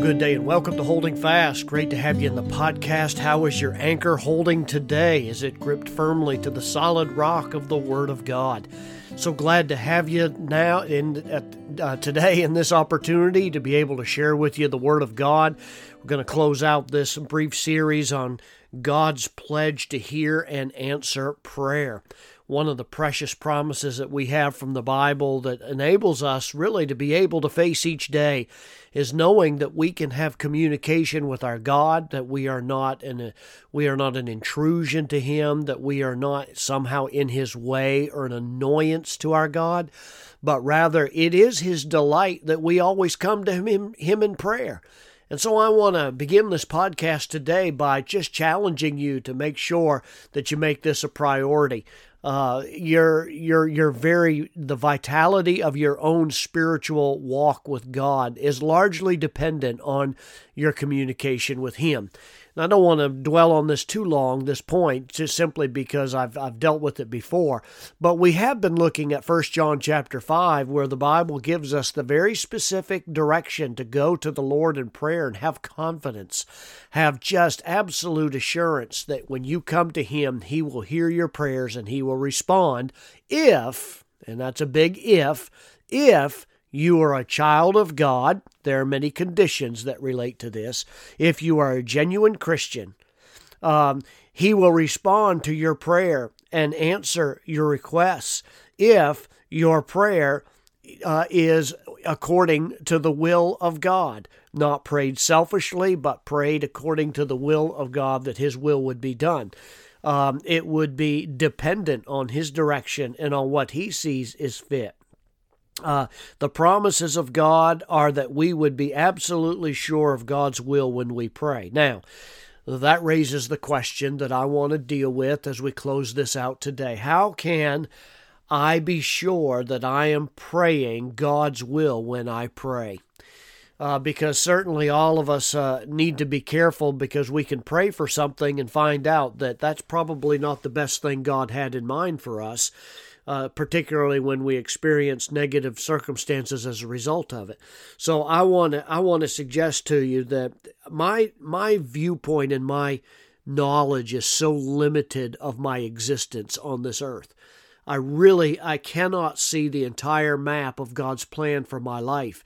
good day and welcome to Holding Fast. Great to have you in the podcast. How is your anchor holding today? Is it gripped firmly to the solid rock of the Word of God? So glad to have you now in uh, today in this opportunity to be able to share with you the Word of God. We're going to close out this brief series on God's pledge to hear and answer prayer one of the precious promises that we have from the Bible that enables us really to be able to face each day is knowing that we can have communication with our God, that we are not an we are not an intrusion to him, that we are not somehow in his way or an annoyance to our God, but rather it is his delight that we always come to him, him in prayer. And so I want to begin this podcast today by just challenging you to make sure that you make this a priority uh, your your your very the vitality of your own spiritual walk with God is largely dependent on your communication with Him. I don't want to dwell on this too long, this point, just simply because I've, I've dealt with it before. But we have been looking at 1 John chapter 5, where the Bible gives us the very specific direction to go to the Lord in prayer and have confidence, have just absolute assurance that when you come to Him, He will hear your prayers and He will respond if, and that's a big if, if you are a child of God, there are many conditions that relate to this. If you are a genuine Christian, um, He will respond to your prayer and answer your requests if your prayer uh, is according to the will of God, not prayed selfishly, but prayed according to the will of God that His will would be done. Um, it would be dependent on His direction and on what He sees is fit. Uh, the promises of God are that we would be absolutely sure of God's will when we pray. Now, that raises the question that I want to deal with as we close this out today. How can I be sure that I am praying God's will when I pray? Uh, because certainly all of us uh, need to be careful because we can pray for something and find out that that's probably not the best thing God had in mind for us uh, particularly when we experience negative circumstances as a result of it. So I want to I want to suggest to you that my my viewpoint and my knowledge is so limited of my existence on this earth. I really I cannot see the entire map of God's plan for my life.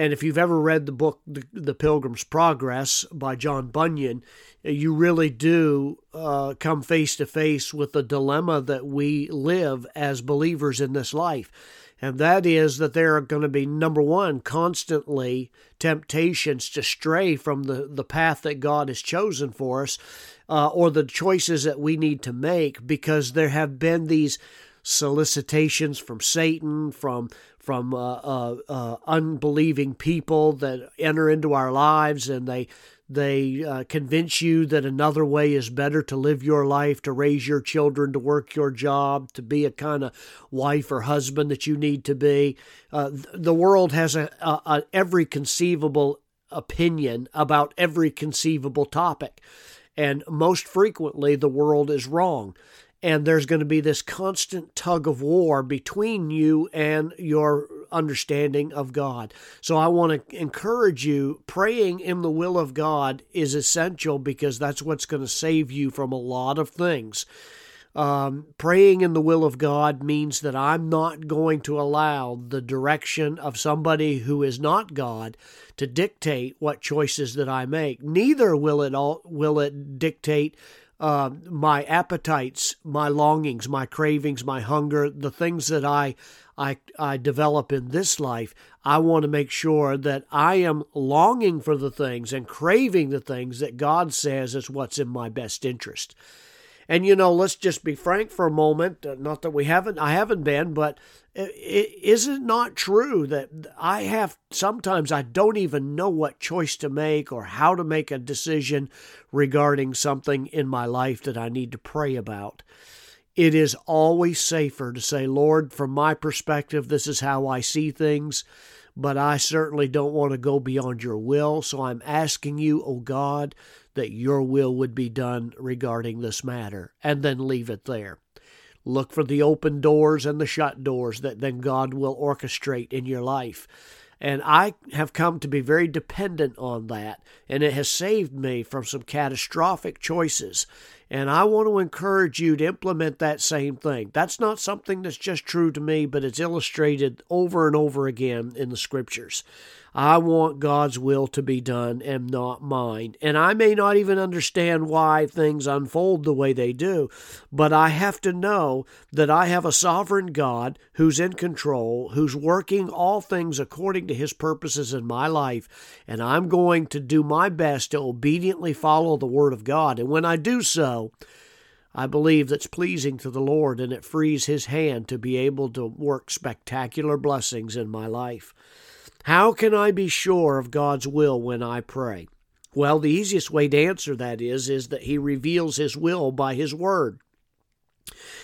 And if you've ever read the book The, the Pilgrim's Progress by John Bunyan, you really do uh, come face to face with the dilemma that we live as believers in this life. And that is that there are going to be, number one, constantly temptations to stray from the, the path that God has chosen for us uh, or the choices that we need to make because there have been these solicitations from Satan, from from uh, uh, uh, unbelieving people that enter into our lives and they they uh, convince you that another way is better to live your life, to raise your children, to work your job, to be a kind of wife or husband that you need to be. Uh, the world has a, a, a every conceivable opinion about every conceivable topic, and most frequently the world is wrong and there's going to be this constant tug of war between you and your understanding of God. So I want to encourage you praying in the will of God is essential because that's what's going to save you from a lot of things. Um, praying in the will of God means that I'm not going to allow the direction of somebody who is not God to dictate what choices that I make. Neither will it all will it dictate uh, my appetites, my longings, my cravings, my hunger, the things that I, I, I develop in this life, I want to make sure that I am longing for the things and craving the things that God says is what's in my best interest. And you know, let's just be frank for a moment. Uh, not that we haven't, I haven't been, but is it not true that I have sometimes I don't even know what choice to make or how to make a decision regarding something in my life that I need to pray about? It is always safer to say, Lord, from my perspective, this is how I see things but I certainly don't want to go beyond your will. So I'm asking you, O oh God, that your will would be done regarding this matter, and then leave it there. Look for the open doors and the shut doors that then God will orchestrate in your life. And I have come to be very dependent on that, and it has saved me from some catastrophic choices. And I want to encourage you to implement that same thing. That's not something that's just true to me, but it's illustrated over and over again in the scriptures. I want God's will to be done and not mine. And I may not even understand why things unfold the way they do, but I have to know that I have a sovereign God who's in control, who's working all things according to his purposes in my life, and I'm going to do my best to obediently follow the Word of God. And when I do so, I believe that's pleasing to the Lord and it frees His hand to be able to work spectacular blessings in my life. How can I be sure of God's will when I pray? Well, the easiest way to answer that is is that he reveals his will by his word.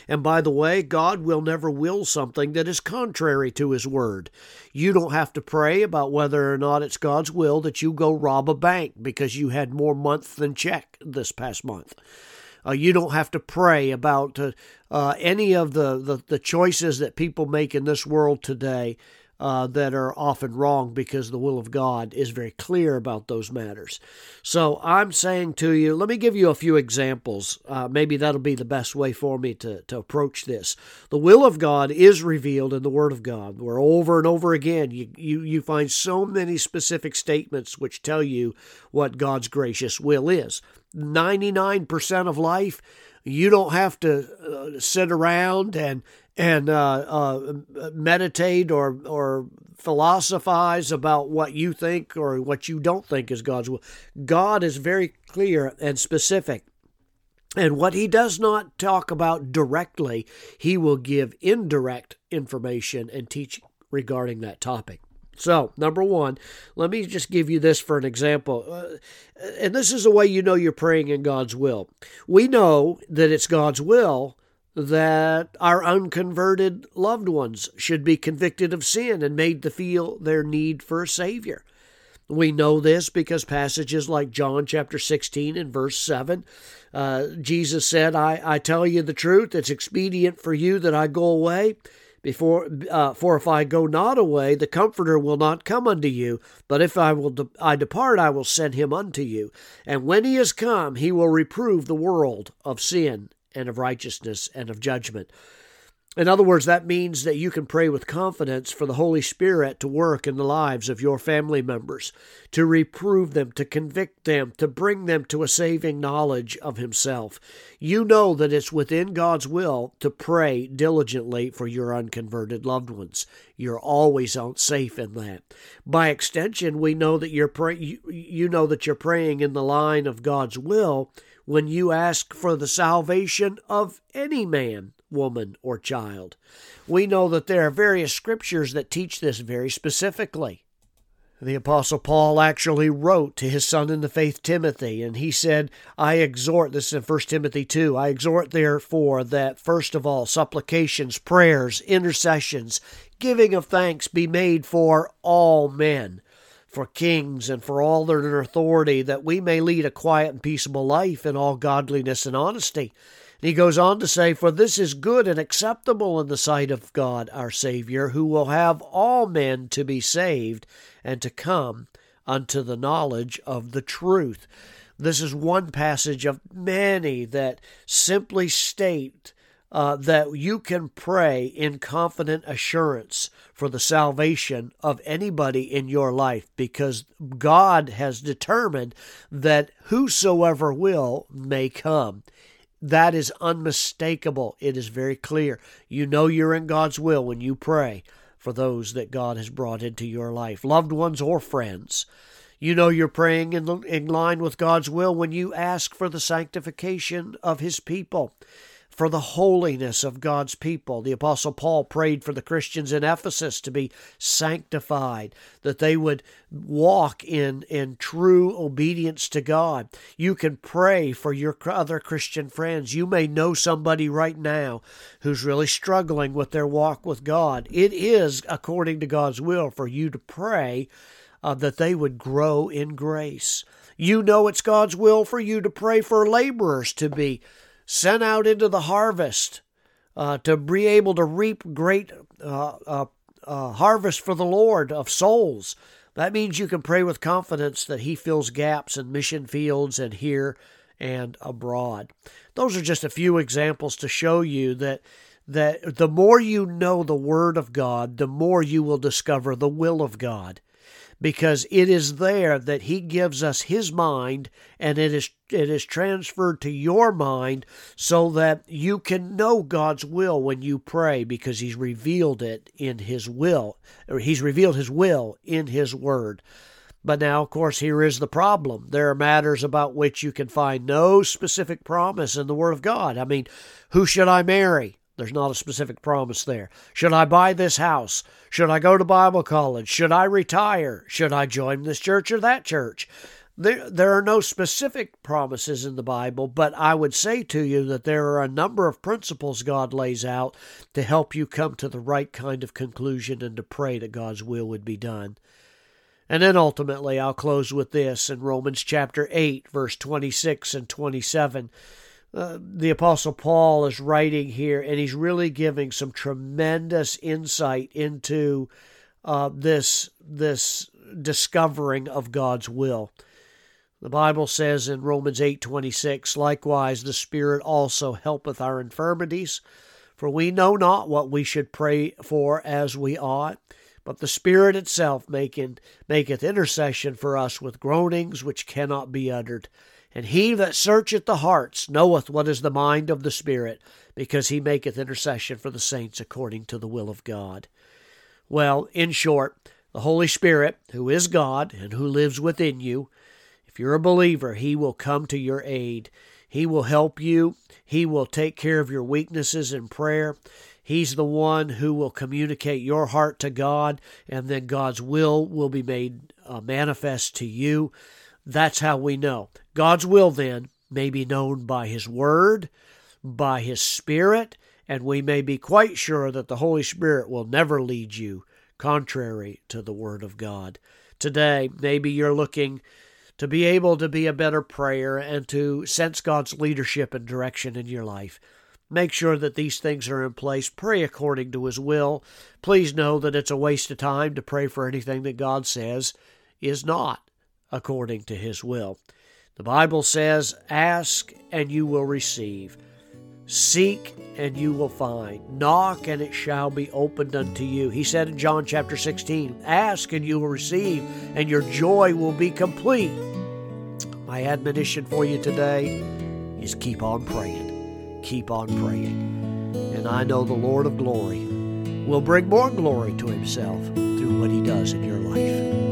And by the way, God will never will something that is contrary to His Word. You don't have to pray about whether or not it's God's will that you go rob a bank because you had more month than check this past month. Uh, you don't have to pray about uh, uh, any of the, the, the choices that people make in this world today uh, that are often wrong because the will of God is very clear about those matters. So I'm saying to you, let me give you a few examples. Uh, maybe that'll be the best way for me to, to approach this. The will of God is revealed in the Word of God, where over and over again you, you, you find so many specific statements which tell you what God's gracious will is. 99% of life, you don't have to uh, sit around and and uh, uh, meditate or or philosophize about what you think or what you don't think is God's will. God is very clear and specific. And what he does not talk about directly, he will give indirect information and teach regarding that topic. So, number one, let me just give you this for an example. Uh, and this is the way you know you're praying in God's will. We know that it's God's will that our unconverted loved ones should be convicted of sin and made to feel their need for a Savior. We know this because passages like John chapter 16 and verse 7, uh, Jesus said, I, I tell you the truth, it's expedient for you that I go away. Before, uh, for if I go not away, the Comforter will not come unto you. But if I will, de- I depart, I will send him unto you. And when he is come, he will reprove the world of sin and of righteousness and of judgment. In other words, that means that you can pray with confidence for the Holy Spirit to work in the lives of your family members, to reprove them, to convict them, to bring them to a saving knowledge of Himself. You know that it's within God's will to pray diligently for your unconverted loved ones. You're always safe in that. By extension, we know that you're pray- you know that you're praying in the line of God's will when you ask for the salvation of any man, woman, or child. We know that there are various scriptures that teach this very specifically. The Apostle Paul actually wrote to his son in the faith, Timothy, and he said, I exhort, this is in 1 Timothy 2, I exhort therefore that first of all supplications, prayers, intercessions, giving of thanks be made for all men for kings and for all that are in authority, that we may lead a quiet and peaceable life in all godliness and honesty. And he goes on to say, For this is good and acceptable in the sight of God our Savior, who will have all men to be saved and to come unto the knowledge of the truth. This is one passage of many that simply state uh, that you can pray in confident assurance for the salvation of anybody in your life because God has determined that whosoever will may come. That is unmistakable. It is very clear. You know you're in God's will when you pray for those that God has brought into your life, loved ones or friends. You know you're praying in, in line with God's will when you ask for the sanctification of His people for the holiness of God's people. The Apostle Paul prayed for the Christians in Ephesus to be sanctified, that they would walk in, in true obedience to God. You can pray for your other Christian friends. You may know somebody right now who's really struggling with their walk with God. It is according to God's will for you to pray uh, that they would grow in grace. You know it's God's will for you to pray for laborers to be sent out into the harvest uh, to be able to reap great uh, uh, uh, harvest for the Lord of souls. That means you can pray with confidence that He fills gaps in mission fields and here and abroad. Those are just a few examples to show you that that the more you know the Word of God, the more you will discover the will of God. Because it is there that he gives us his mind and it is it is transferred to your mind so that you can know God's will when you pray because he's revealed it in his will or he's revealed his will in his word. But now of course here is the problem. There are matters about which you can find no specific promise in the word of God. I mean who should i marry there's not a specific promise there. Should I buy this house? Should I go to Bible college? Should I retire? Should I join this church or that church? There, there are no specific promises in the Bible, but I would say to you that there are a number of principles God lays out to help you come to the right kind of conclusion and to pray that God's will would be done. And then ultimately, I'll close with this in Romans chapter 8, verse 26 and 27. Uh, the Apostle Paul is writing here, and he's really giving some tremendous insight into uh, this this discovering of God's will. The Bible says in Romans eight twenty six, likewise the Spirit also helpeth our infirmities, for we know not what we should pray for as we ought. But the Spirit itself maketh, maketh intercession for us with groanings which cannot be uttered. And he that searcheth the hearts knoweth what is the mind of the Spirit, because he maketh intercession for the saints according to the will of God. Well, in short, the Holy Spirit, who is God and who lives within you, if you're a believer, he will come to your aid. He will help you. He will take care of your weaknesses in prayer. He's the one who will communicate your heart to God, and then God's will will be made uh, manifest to you. That's how we know. God's will, then, may be known by His Word, by His Spirit, and we may be quite sure that the Holy Spirit will never lead you contrary to the Word of God. Today, maybe you're looking to be able to be a better prayer and to sense God's leadership and direction in your life. Make sure that these things are in place. Pray according to His will. Please know that it's a waste of time to pray for anything that God says is not according to his will. The Bible says, Ask and you will receive. Seek and you will find. Knock and it shall be opened unto you. He said in John chapter 16, Ask and you will receive, and your joy will be complete. My admonition for you today is keep on praying. Keep on praying. And I know the Lord of glory will bring more glory to himself through what he does in your life.